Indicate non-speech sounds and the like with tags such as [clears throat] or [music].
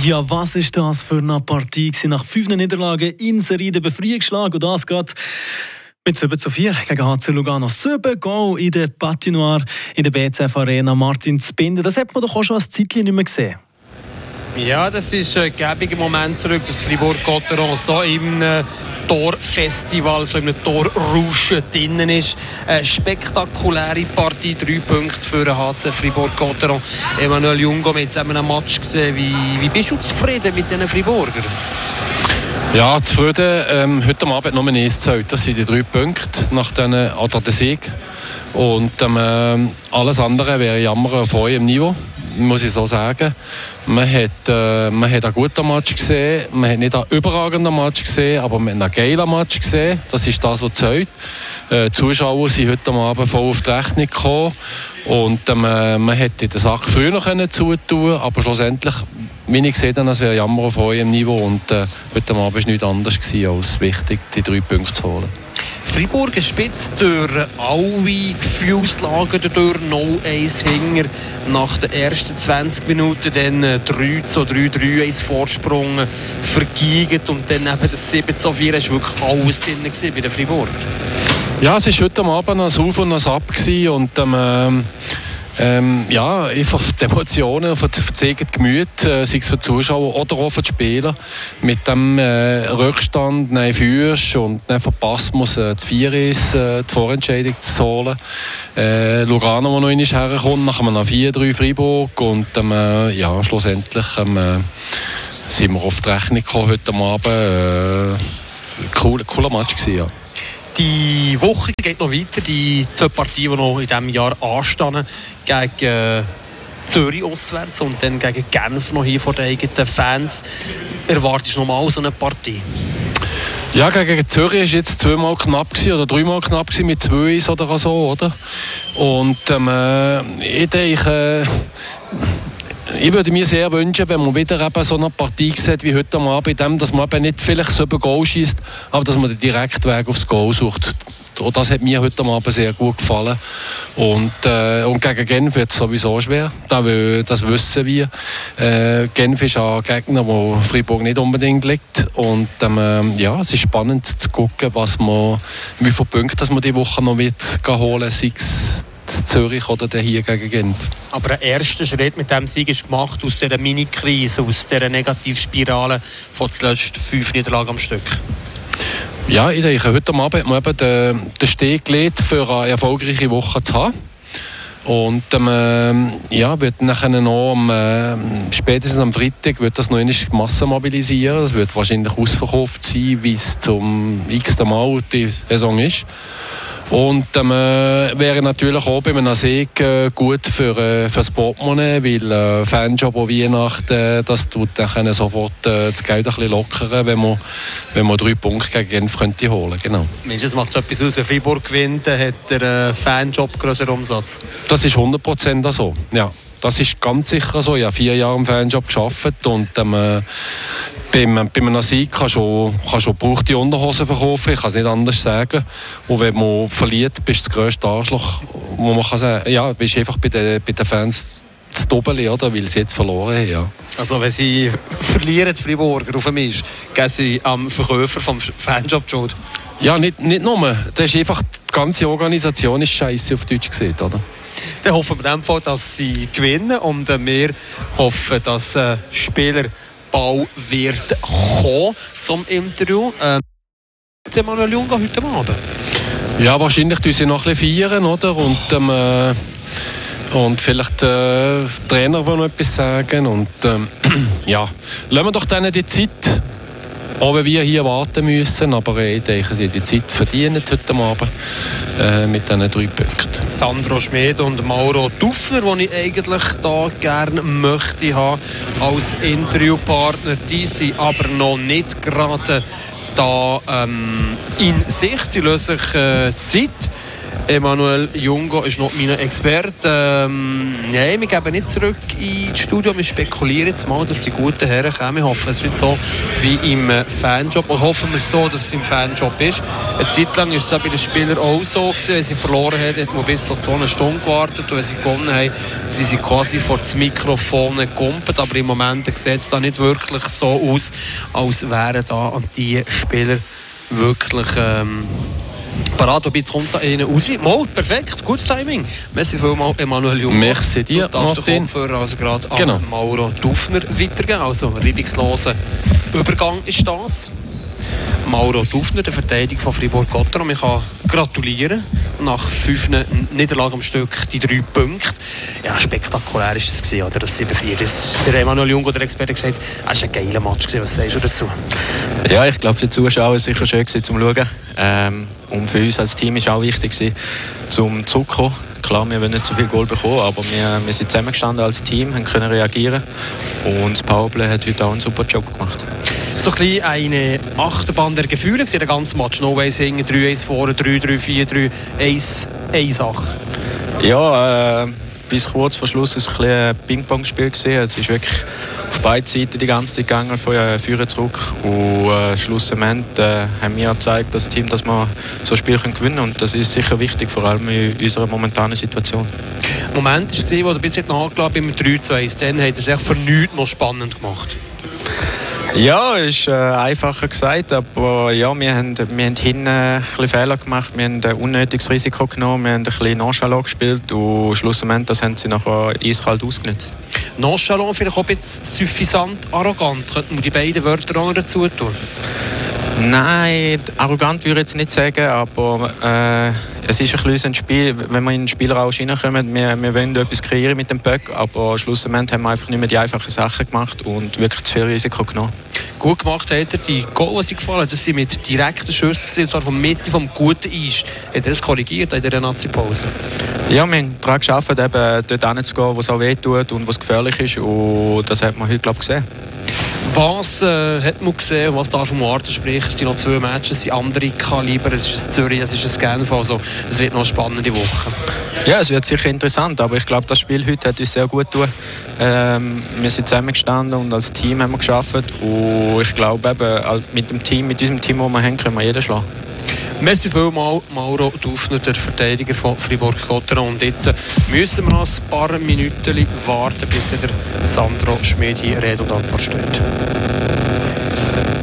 Ja, was ist das für eine Partie nach fünf Niederlagen in Serie der Befreiungsschlag und das geht mit 7 zu 4 gegen HC Lugano. 7 Goal in der Patinoire in der BCF Arena. Martin Zbinder, das hat man doch auch schon als Zeitchen nicht mehr gesehen. Ja, das ist ein gäbiger Moment zurück, dass Fribourg-Gotteron so im äh, Torfestival, so im Torrauschen drinnen ist. Eine spektakuläre Partie, drei Punkte für den HC Fribourg-Gotteron. Emanuel Jungo, wir haben einen Match gesehen. Wie, wie bist du zufrieden mit diesen Friburger? Ja, zufrieden. Ähm, heute Abend nur eins zählt. Das sind die drei Punkte nach der Sieg. Und ähm, alles andere wäre Jammer auf hohem Niveau muss ich so sagen. Man hat, äh, man hat einen guten Match gesehen, man hat nicht einen überragenden Match gesehen, aber man hat einen geilen Match gesehen. Das ist das, was zählt. Äh, die Zuschauer sind heute Abend voll auf die Rechnung gekommen. Und ähm, man hätte den Sack früher noch zutun aber schlussendlich, wie ich habe, es wäre Jammer auf hohem Niveau. Und äh, heute Abend war nichts anderes gewesen, als wichtig, die drei Punkte zu holen. Fribourg ist spitz durch alle Gefühlslagen durch No 1 Hinger nach den ersten 20 Minuten dann 3 äh, zu 3, 3 1 Vorsprung vergiegt und dann eben das 7 zu 4 war wirklich alles drin bei den Fribourg. Ja, es war heute Abend ein Auf und ein Ab und ähm, ähm, ja, einfach die Emotionen für das Gemüt, äh, sei es für die Zuschauer oder auch für die Spieler, mit dem äh, Rückstand nein, führst und dann verpasst muss äh, die Vier ist, äh, die Vorentscheidung zu holen. Äh, Lugano, der noch einmal herkommt, nach einem 4-3 Freiburg und ähm, äh, ja, schlussendlich ähm, äh, sind wir auf die Rechnung gekommen heute Abend. Äh, cooler, cooler Match gewesen, ja. Die Woche geht noch weiter. Die zwei Partien, die noch in diesem Jahr anstehen, gegen äh, Zürich auswärts und dann gegen Genf noch hier vor den eigenen Fans. Erwartest du noch mal so eine Partie? Ja, gegen Zürich war jetzt zweimal knapp gewesen, oder dreimal knapp gewesen, mit zwei oder so, oder? Und ähm, äh, ich denke, ich würde mir sehr wünschen, wenn man wieder eben so eine Partie sieht wie heute Abend, dem, dass man eben nicht vielleicht so über Goal schießt, aber dass man den direkten Weg aufs Goal sucht. Und das hat mir heute Abend sehr gut gefallen. Und, äh, und gegen Genf wird es sowieso schwer. Das, wissen wir. Äh, Genf ist ein Gegner, wo Freiburg nicht unbedingt liegt. Und ähm, ja, es ist spannend zu gucken, was man, wie viele Punkte man die Woche noch wird holen wird, Zürich oder hier gegen Genf. Aber ein erster Schritt mit dem Sieg ist gemacht aus dieser Mini-Krise, aus dieser Negativspirale von den letzten fünf Niederlagen am Stück. Ja, ich denke, heute Abend hat man eben den, den Steg gelegt, für eine erfolgreiche Woche zu haben. Und ähm, ja, wird nachher noch am, äh, spätestens am Freitag wird das noch eine Masse mobilisieren. Das wird wahrscheinlich ausverkauft sein, wie es zum x-ten Mal die Saison ist. Und ähm, äh, wäre natürlich auch bei einem Sieg äh, gut für, äh, für das Portemonnaie, weil äh, Fanjob an Weihnachten, äh, das tut dann sofort äh, das Geld ein bisschen lockern, wenn man, wenn man drei Punkte gegen Genf könnte holen genau. Meinst du, es macht etwas aus, wenn Freiburg gewinnt, dann hat der Fanjob größeren Umsatz? Das ist 100% so, ja. Das ist ganz sicher so. Ich habe vier Jahre im Fanjob gearbeitet und ähm, äh, beim, bei einem Sieg kannst du kann schon gebrauchte Unterhosen verkaufen, ich kann es nicht anders sagen. Und wenn man verliert, bist du das grösste Arschloch, wo man kann sagen, ja, bist einfach bei den, bei den Fans zu doppeln, oder, weil sie jetzt verloren haben. Ja. Also wenn sie verlieren, die Friburger auf mich, geben sie am Verkäufer vom Fanjob Schuld? Ja, nicht, nicht nur. Das ist einfach, die ganze Organisation ist scheiße auf Deutsch gesehen, oder? Dann hoffen wir in dem Fall, dass sie gewinnen und wir hoffen, dass äh, Spieler bald wird kommen zum Interview. Ähm, Manuel Junga heute Abend? Ja, wahrscheinlich tun sie noch ein bisschen feiern, oder? Und, ähm, äh, und vielleicht äh, Trainer noch etwas sagen. Und ähm, [clears throat] ja, lassen wir doch denen die Zeit auch wenn wir hier warten müssen, aber ich denke, sie die Zeit verdient heute Abend äh, mit diesen drei Punkten. Sandro Schmid und Mauro Duffner, die ich eigentlich da gerne möchte haben als Interviewpartner, die sind aber noch nicht gerade da ähm, in Sicht. Sie lassen sich äh, Zeit. Emanuel Jungo ist noch mein Experte. Ähm, nein, wir geben nicht zurück ins Studio. Wir spekulieren jetzt mal, dass die guten Herren kommen. Wir hoffen, es wird so wie im Fanjob. Und hoffen wir so, dass es im Fanjob ist. Eine Zeit lang war es bei den Spielern auch so. Gewesen. Wenn sie verloren haben, hat man bis zu so einer Stunde gewartet. Und wenn sie gewonnen haben, sind sie quasi vor das Mikrofon gekumpelt. Aber im Moment sieht es da nicht wirklich so aus, als wären da die Spieler wirklich... Ähm, jetzt kommt da einer raus. Mal, perfekt, gutes Timing. Merci vielmals, Emanuel Jung. Merci dir, du darfst den Kopfhörer also gerade genau. an Mauro Dufner weitergeben. Also reibungsloser Übergang ist das. Mauro Dufner, der Verteidiger von Fribourg-Gotteron. Ich kann gratulieren. Nach fünf Niederlagen am Stück die drei Punkte. Ja, spektakulär ist das gewesen, oder? Das 7-4. Der Emanuel Jung, der Experte, gesagt, es war ein geiler Match. Gewesen. Was sagst du dazu? Ja, ich glaube, für die Zuschauer war es sicher schön gewesen, zum Schauen. Ähm, und für uns als Team war es auch wichtig, gewesen, zum zurückzukommen. Klar, wir wollen nicht so viel Goal bekommen, aber wir, wir sind zusammengestanden als Team, haben können reagieren und das Powerplay hat heute auch einen super Job gemacht so ein bisschen eine Achterbahn der Gefühle, der ganze Match. No Way singen, 3-1 vorne, 3-3, 4-3, 1-8. Ja, äh, bis kurz vor Schluss war es ein, ein Ping-Pong-Spiel. Es ist wirklich auf beiden Seiten die ganze Zeit gegangen, von äh, Führer zurück. Und äh, schlussendlich äh, haben wir gezeigt, das Team, dass wir so ein Spiel gewinnen können. Und das ist sicher wichtig, vor allem in unserer momentanen Situation. Moment war, wo du bis jetzt nachgelassen beim 3 1. Dann hat er es für nichts noch spannend gemacht. Ja, ist äh, einfacher gesagt, aber ja, wir haben, wir haben hinten ein bisschen Fehler gemacht, wir haben ein unnötiges Risiko genommen, wir haben ein bisschen nonchalant gespielt und schlussendlich das haben sie nachher eiskalt ausgenutzt. Nonchalant, vielleicht auch bisschen suffisant arrogant, könnten wir die beiden Wörter auch noch dazu tun? Nein, arrogant würde ich jetzt nicht sagen, aber äh, es ist ein bisschen Spiel, wenn wir in den Spielerrausch reinkommen, wir, wir wollen etwas kreieren mit dem Böck, aber schlussendlich haben wir einfach nicht mehr die einfachen Sachen gemacht und wirklich zu viel Risiko genommen. Gut gemacht hat er, die Goal, die gefallen das sind mit direkten Schüssen, zwar von Mitte vom guten Eis. Hat er das korrigiert in dieser Nazi-Pause? Ja, wir haben daran geschafft, eben dort hinzugehen, wo es auch weh tut und wo es gefährlich ist und das hat man heute, glaube ich, gesehen. Was äh, hat man gesehen, was darf man warten? Sprich, es sind noch zwei Matches, es sind andere Kaliber, es ist ein Zürich, es ist ein Genf, also es wird noch eine spannende Woche. Ja, es wird sicher interessant, aber ich glaube, das Spiel heute hat uns sehr gut getan. Ähm, wir sind zusammengestanden und als Team haben wir geschafft und ich glaube eben, mit dem Team, mit diesem Team, das wir haben, können wir jeden schlagen. Merci vielmals, Mauro Dufner, der Verteidiger von Fribourg-Gotteron. Und jetzt müssen wir noch ein paar Minuten warten, bis der Sandro Schmid hier Rede und Antwort steht.